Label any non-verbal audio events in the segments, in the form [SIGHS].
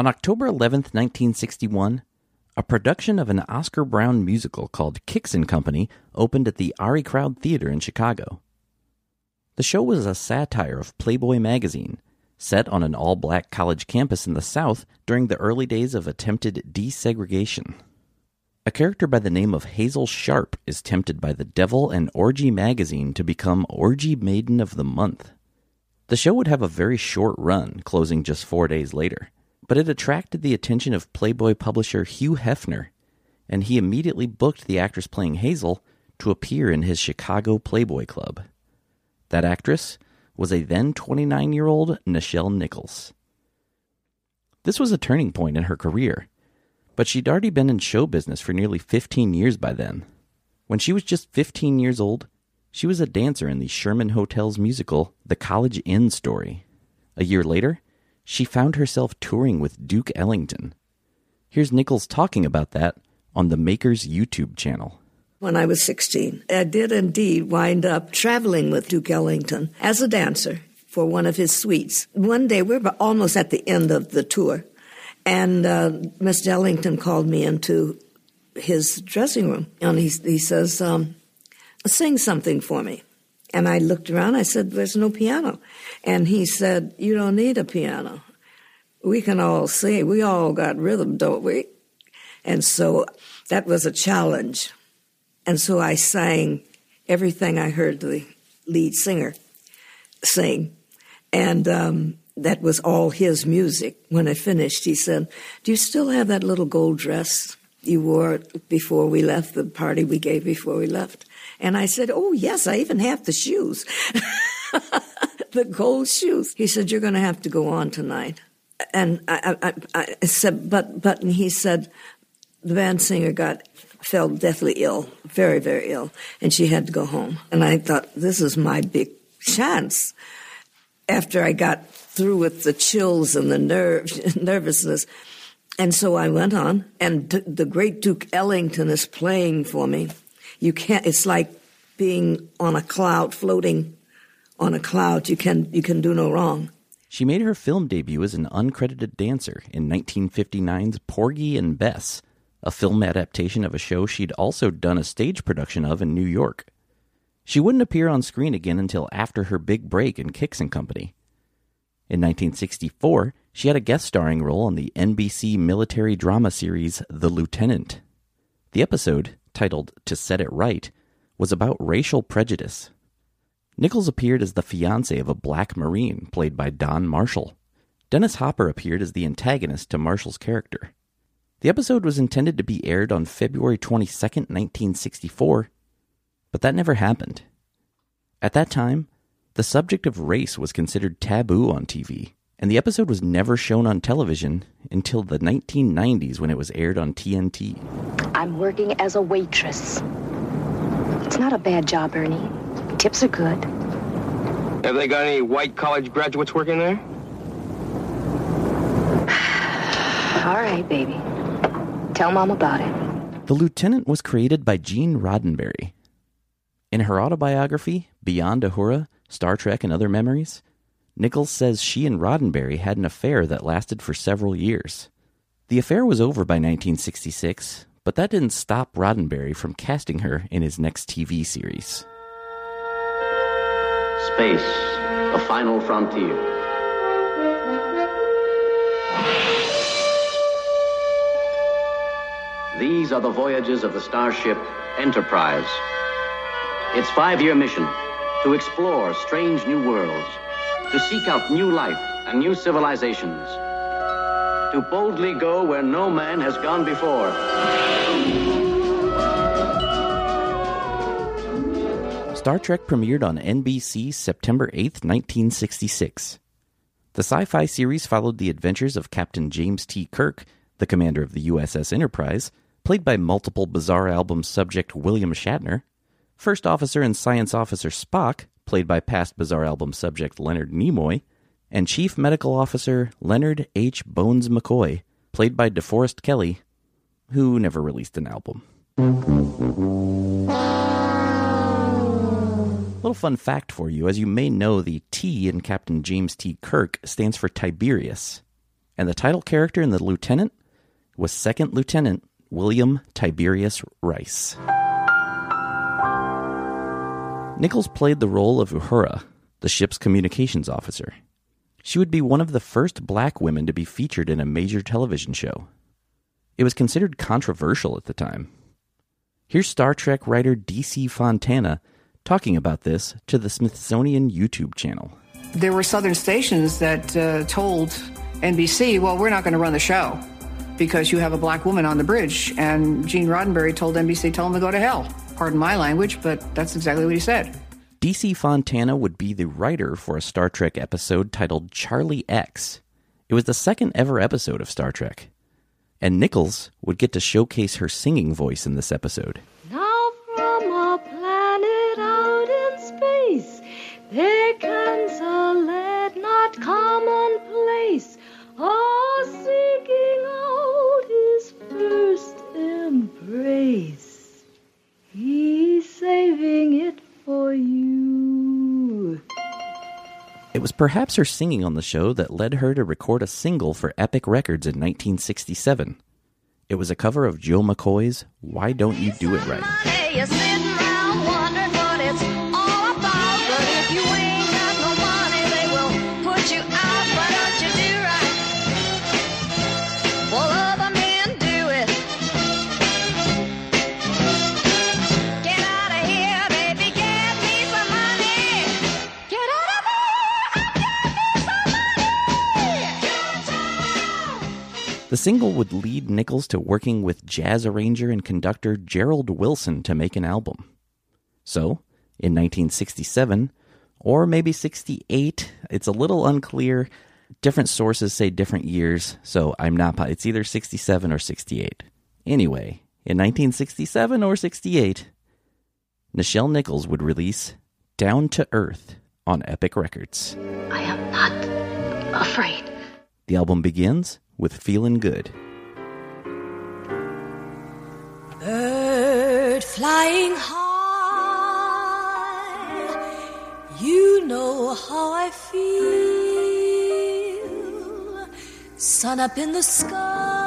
On October 11th, 1961, a production of an Oscar Brown musical called Kicks and Company opened at the Arie Crown Theater in Chicago. The show was a satire of Playboy magazine, set on an all black college campus in the South during the early days of attempted desegregation. A character by the name of Hazel Sharp is tempted by the devil and Orgy magazine to become Orgy Maiden of the Month. The show would have a very short run, closing just four days later but it attracted the attention of Playboy publisher Hugh Hefner, and he immediately booked the actress playing Hazel to appear in his Chicago Playboy Club. That actress was a then 29 year old Nichelle Nichols. This was a turning point in her career, but she'd already been in show business for nearly 15 years by then. When she was just 15 years old, she was a dancer in the Sherman Hotels musical The College Inn Story. A year later, she found herself touring with Duke Ellington. Here's Nichols talking about that on the Makers YouTube channel. When I was 16, I did indeed wind up traveling with Duke Ellington as a dancer for one of his suites. One day, we were almost at the end of the tour, and uh. Ellington called me into his dressing room, and he, he says, um, Sing something for me. And I looked around. I said, There's no piano. And he said, You don't need a piano. We can all sing. We all got rhythm, don't we? And so that was a challenge. And so I sang everything I heard the lead singer sing. And um, that was all his music. When I finished, he said, Do you still have that little gold dress you wore it before we left the party we gave before we left? And I said, Oh, yes, I even have the shoes. [LAUGHS] the gold shoes. He said, You're going to have to go on tonight. And I, I, I said, But, but, and he said, the band singer got fell deathly ill, very, very ill, and she had to go home. And I thought, this is my big chance. After I got through with the chills and the nerve, [LAUGHS] nervousness, and so I went on, and the great Duke Ellington is playing for me you can't it's like being on a cloud floating on a cloud you can you can do no wrong she made her film debut as an uncredited dancer in 1959's Porgy and Bess, a film adaptation of a show she'd also done a stage production of in New York. She wouldn't appear on screen again until after her big break in Kicks and Company. In 1964, she had a guest starring role on the NBC military drama series The Lieutenant. The episode, titled To Set It Right, was about racial prejudice. Nichols appeared as the fiance of a black Marine, played by Don Marshall. Dennis Hopper appeared as the antagonist to Marshall's character. The episode was intended to be aired on February 22, 1964, but that never happened. At that time, the subject of race was considered taboo on TV, and the episode was never shown on television until the 1990s when it was aired on TNT. I'm working as a waitress. It's not a bad job, Ernie. Tips are good. Have they got any white college graduates working there? [SIGHS] All right, baby. Tell Mom about it. The Lieutenant was created by Gene Roddenberry. In her autobiography, Beyond Uhura, Star Trek and Other Memories, Nichols says she and Roddenberry had an affair that lasted for several years. The affair was over by 1966, but that didn't stop Roddenberry from casting her in his next TV series. Space, the final frontier. These are the voyages of the starship Enterprise. Its five year mission to explore strange new worlds to seek out new life and new civilizations, to boldly go where no man has gone before. Star Trek premiered on NBC September 8, 1966. The sci fi series followed the adventures of Captain James T. Kirk, the commander of the USS Enterprise, played by multiple Bizarre Album subject William Shatner, First Officer and Science Officer Spock, played by past Bizarre Album subject Leonard Nimoy, and Chief Medical Officer Leonard H. Bones McCoy, played by DeForest Kelley, who never released an album. Little fun fact for you as you may know, the T in Captain James T. Kirk stands for Tiberius, and the title character in The Lieutenant was Second Lieutenant William Tiberius Rice. Nichols played the role of Uhura, the ship's communications officer. She would be one of the first black women to be featured in a major television show. It was considered controversial at the time. Here's Star Trek writer D.C. Fontana talking about this to the Smithsonian YouTube channel. There were southern stations that uh, told NBC, well, we're not going to run the show because you have a black woman on the bridge. And Gene Roddenberry told NBC, tell them to go to hell. Pardon my language, but that's exactly what he said. DC Fontana would be the writer for a Star Trek episode titled Charlie X. It was the second ever episode of Star Trek. And Nichols would get to showcase her singing voice in this episode. Now from a planet out in space, there comes a lad not commonplace, ah, seeking out his first embrace. He's saving it for you. It was perhaps her singing on the show that led her to record a single for Epic Records in 1967. It was a cover of Joe McCoy's Why Don't You Do It Right? The single would lead Nichols to working with jazz arranger and conductor Gerald Wilson to make an album. So, in 1967, or maybe 68, it's a little unclear. Different sources say different years, so I'm not. It's either 67 or 68. Anyway, in 1967 or 68, Nichelle Nichols would release Down to Earth on Epic Records. I am not afraid. The album begins with Feeling Good. Bird flying high, you know how I feel. Sun up in the sky,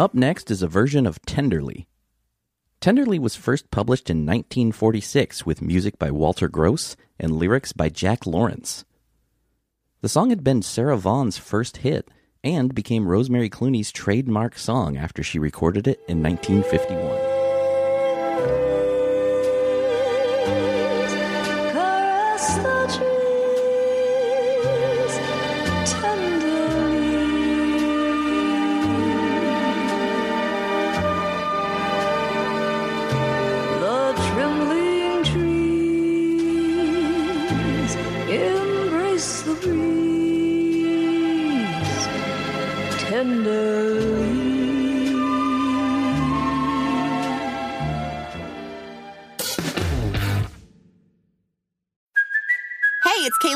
Up next is a version of Tenderly. Tenderly was first published in 1946 with music by Walter Gross and lyrics by Jack Lawrence. The song had been Sarah Vaughan's first hit and became Rosemary Clooney's trademark song after she recorded it in 1951.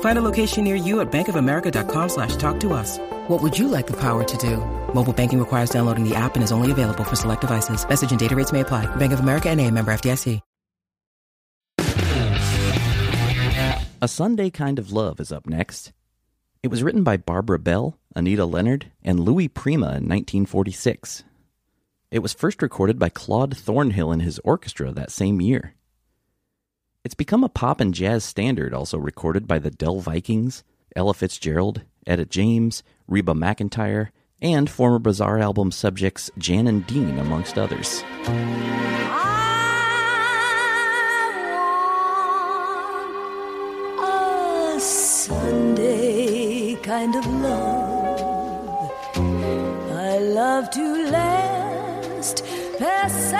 Find a location near you at bankofamerica.com slash talk to us. What would you like the power to do? Mobile banking requires downloading the app and is only available for select devices. Message and data rates may apply. Bank of America and a member FDIC. A Sunday Kind of Love is up next. It was written by Barbara Belle, Anita Leonard, and Louis Prima in 1946. It was first recorded by Claude Thornhill and his orchestra that same year. It's become a pop and jazz standard, also recorded by the Dell Vikings, Ella Fitzgerald, Etta James, Reba McEntire, and former Bizarre album subjects Jan and Dean, amongst others. Sunday kind of love. I love to last past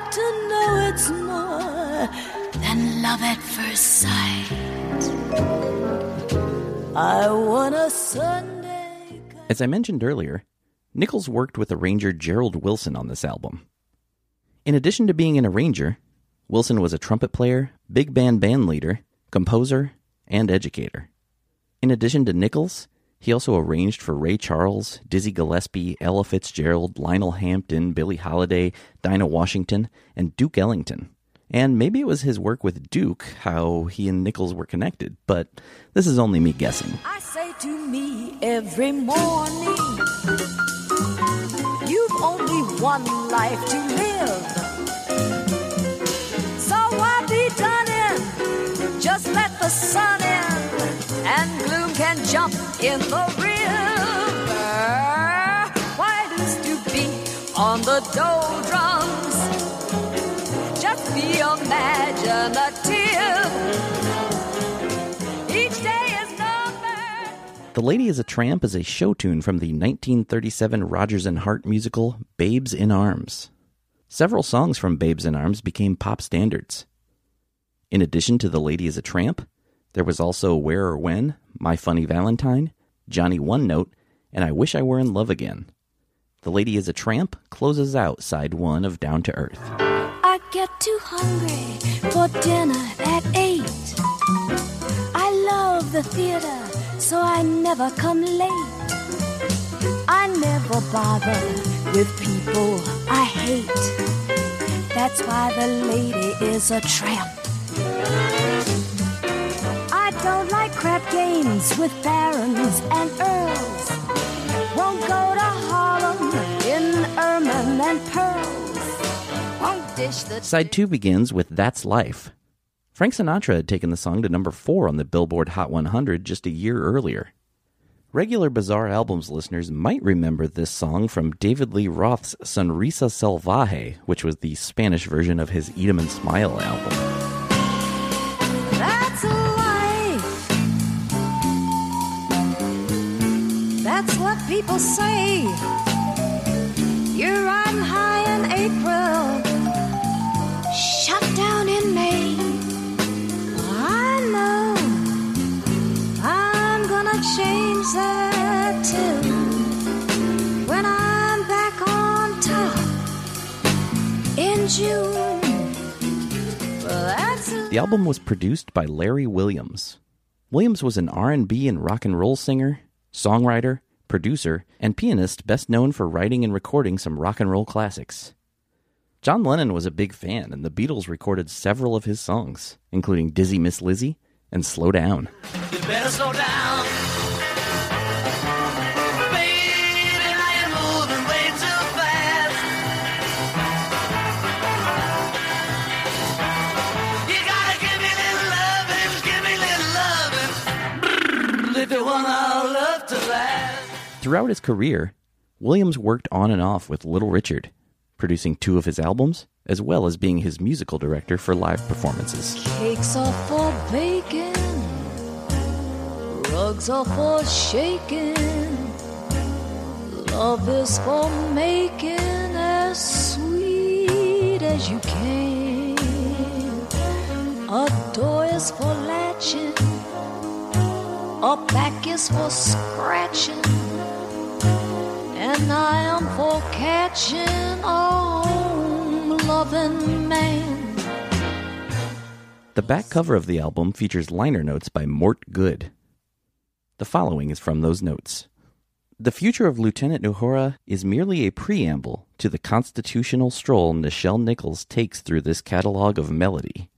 like to know it's more than love at first sight. I want a Sunday. As I mentioned earlier, Nichols worked with arranger Gerald Wilson on this album. In addition to being an arranger, Wilson was a trumpet player, big band band leader, composer, and educator. In addition to Nichols, he also arranged for Ray Charles, Dizzy Gillespie, Ella Fitzgerald, Lionel Hampton, Billie Holiday, Dinah Washington, and Duke Ellington. And maybe it was his work with Duke how he and Nichols were connected, but this is only me guessing. I say to me every morning, you've only one life to live. So why be done in? Just let the sun jump in the river. Why does be on the doldrums? Just be imaginative. The Lady is a Tramp is a show tune from the 1937 Rodgers and Hart musical Babes in Arms. Several songs from Babes in Arms became pop standards. In addition to The Lady is a Tramp, there was also Where or When, My Funny Valentine, Johnny One Note, and I Wish I Were in Love Again. The Lady is a Tramp closes out side one of Down to Earth. I get too hungry for dinner at eight. I love the theater, so I never come late. I never bother with people I hate. That's why the lady is a tramp. Games with barons and earls. Won't go to Harlem in ermine and pearls. Won't dish the Side two begins with That's Life. Frank Sinatra had taken the song to number four on the Billboard Hot 100 just a year earlier. Regular Bizarre Albums listeners might remember this song from David Lee Roth's Sonrisa Salvaje, which was the Spanish version of his Eat 'em and Smile album. That's what people say. You're riding high in April, shut down in May. I know I'm gonna change that too. When I'm back on top in June. Well, The album was produced by Larry Williams. Williams was an R&B and rock and roll singer, songwriter, producer, and pianist best known for writing and recording some rock and roll classics. John Lennon was a big fan, and the Beatles recorded several of his songs, including Dizzy Miss Lizzie and Slow Down. Throughout his career, Williams worked on and off with Little Richard, producing two of his albums, as well as being his musical director for live performances. Cakes are for baking, rugs are for shaking. Love is for making as sweet as you can. A door is for latching, a back is for scratching, and I am for catching on, loving man. The back cover of the album features liner notes by Mort Good. The following is from those notes. The future of Lieutenant Uhura is merely a preamble to the constitutional stroll Nichelle Nichols takes through this catalog of melody.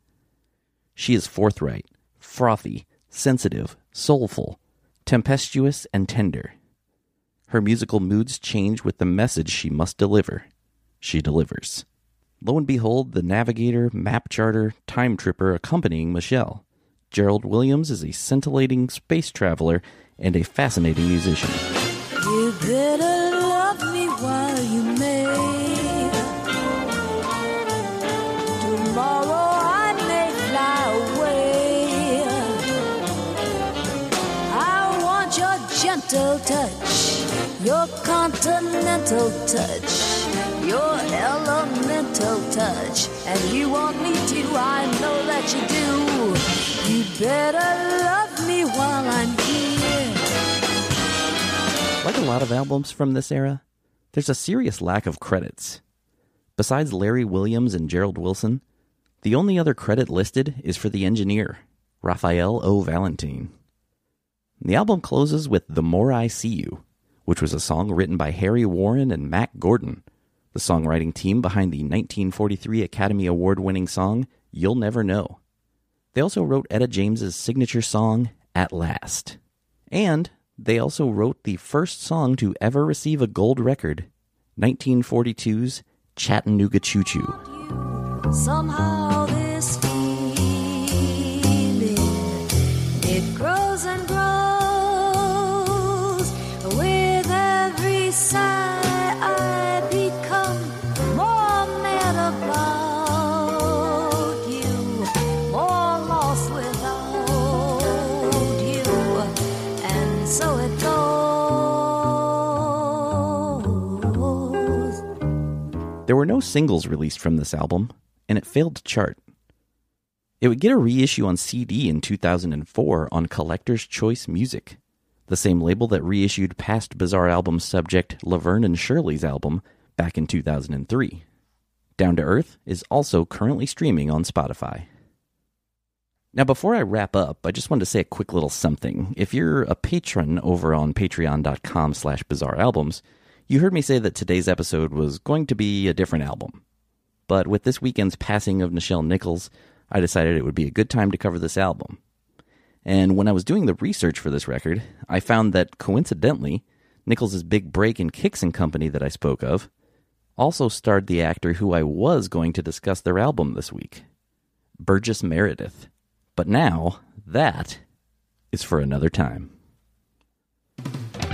She is forthright, frothy, sensitive, soulful, tempestuous, and tender. Her musical moods change with the message she must deliver. She delivers. Lo and behold, the navigator, map charter, time tripper accompanying Michelle. Gerald Williams is a scintillating space traveler and a fascinating musician. You better love me while you may. Tomorrow I may fly away. I want your gentle touch, your continental touch, your elemental touch. And you want me to, I know that you do. You better love me while I'm here. Like a lot of albums from this era, there's a serious lack of credits. Besides Larry Williams and Gerald Wilson, the only other credit listed is for the engineer, Raphael O. Valentine. The album closes with The More I See You, which was a song written by Harry Warren and Mack Gordon, the songwriting team behind the 1943 Academy Award winning song You'll Never Know. They also wrote Etta James's signature song, At Last. And they also wrote the first song to ever receive a gold record, 1942's Chattanooga Choo Choo. Somehow this feeling it grows and singles released from this album, and it failed to chart. It would get a reissue on CD in 2004 on Collector's Choice Music, the same label that reissued past Bizarre album subject Laverne and Shirley's album back in 2003. Down to Earth is also currently streaming on Spotify. Now, before I wrap up, I just wanted to say a quick little something. If you're a patron over on patreon.com slash bizarre albums, you heard me say that today's episode was going to be a different album. But with this weekend's passing of Nichelle Nichols, I decided it would be a good time to cover this album. And when I was doing the research for this record, I found that coincidentally, Nichols' big break in Kicks and Company that I spoke of also starred the actor who I was going to discuss their album this week, Burgess Meredith. But now, that is for another time.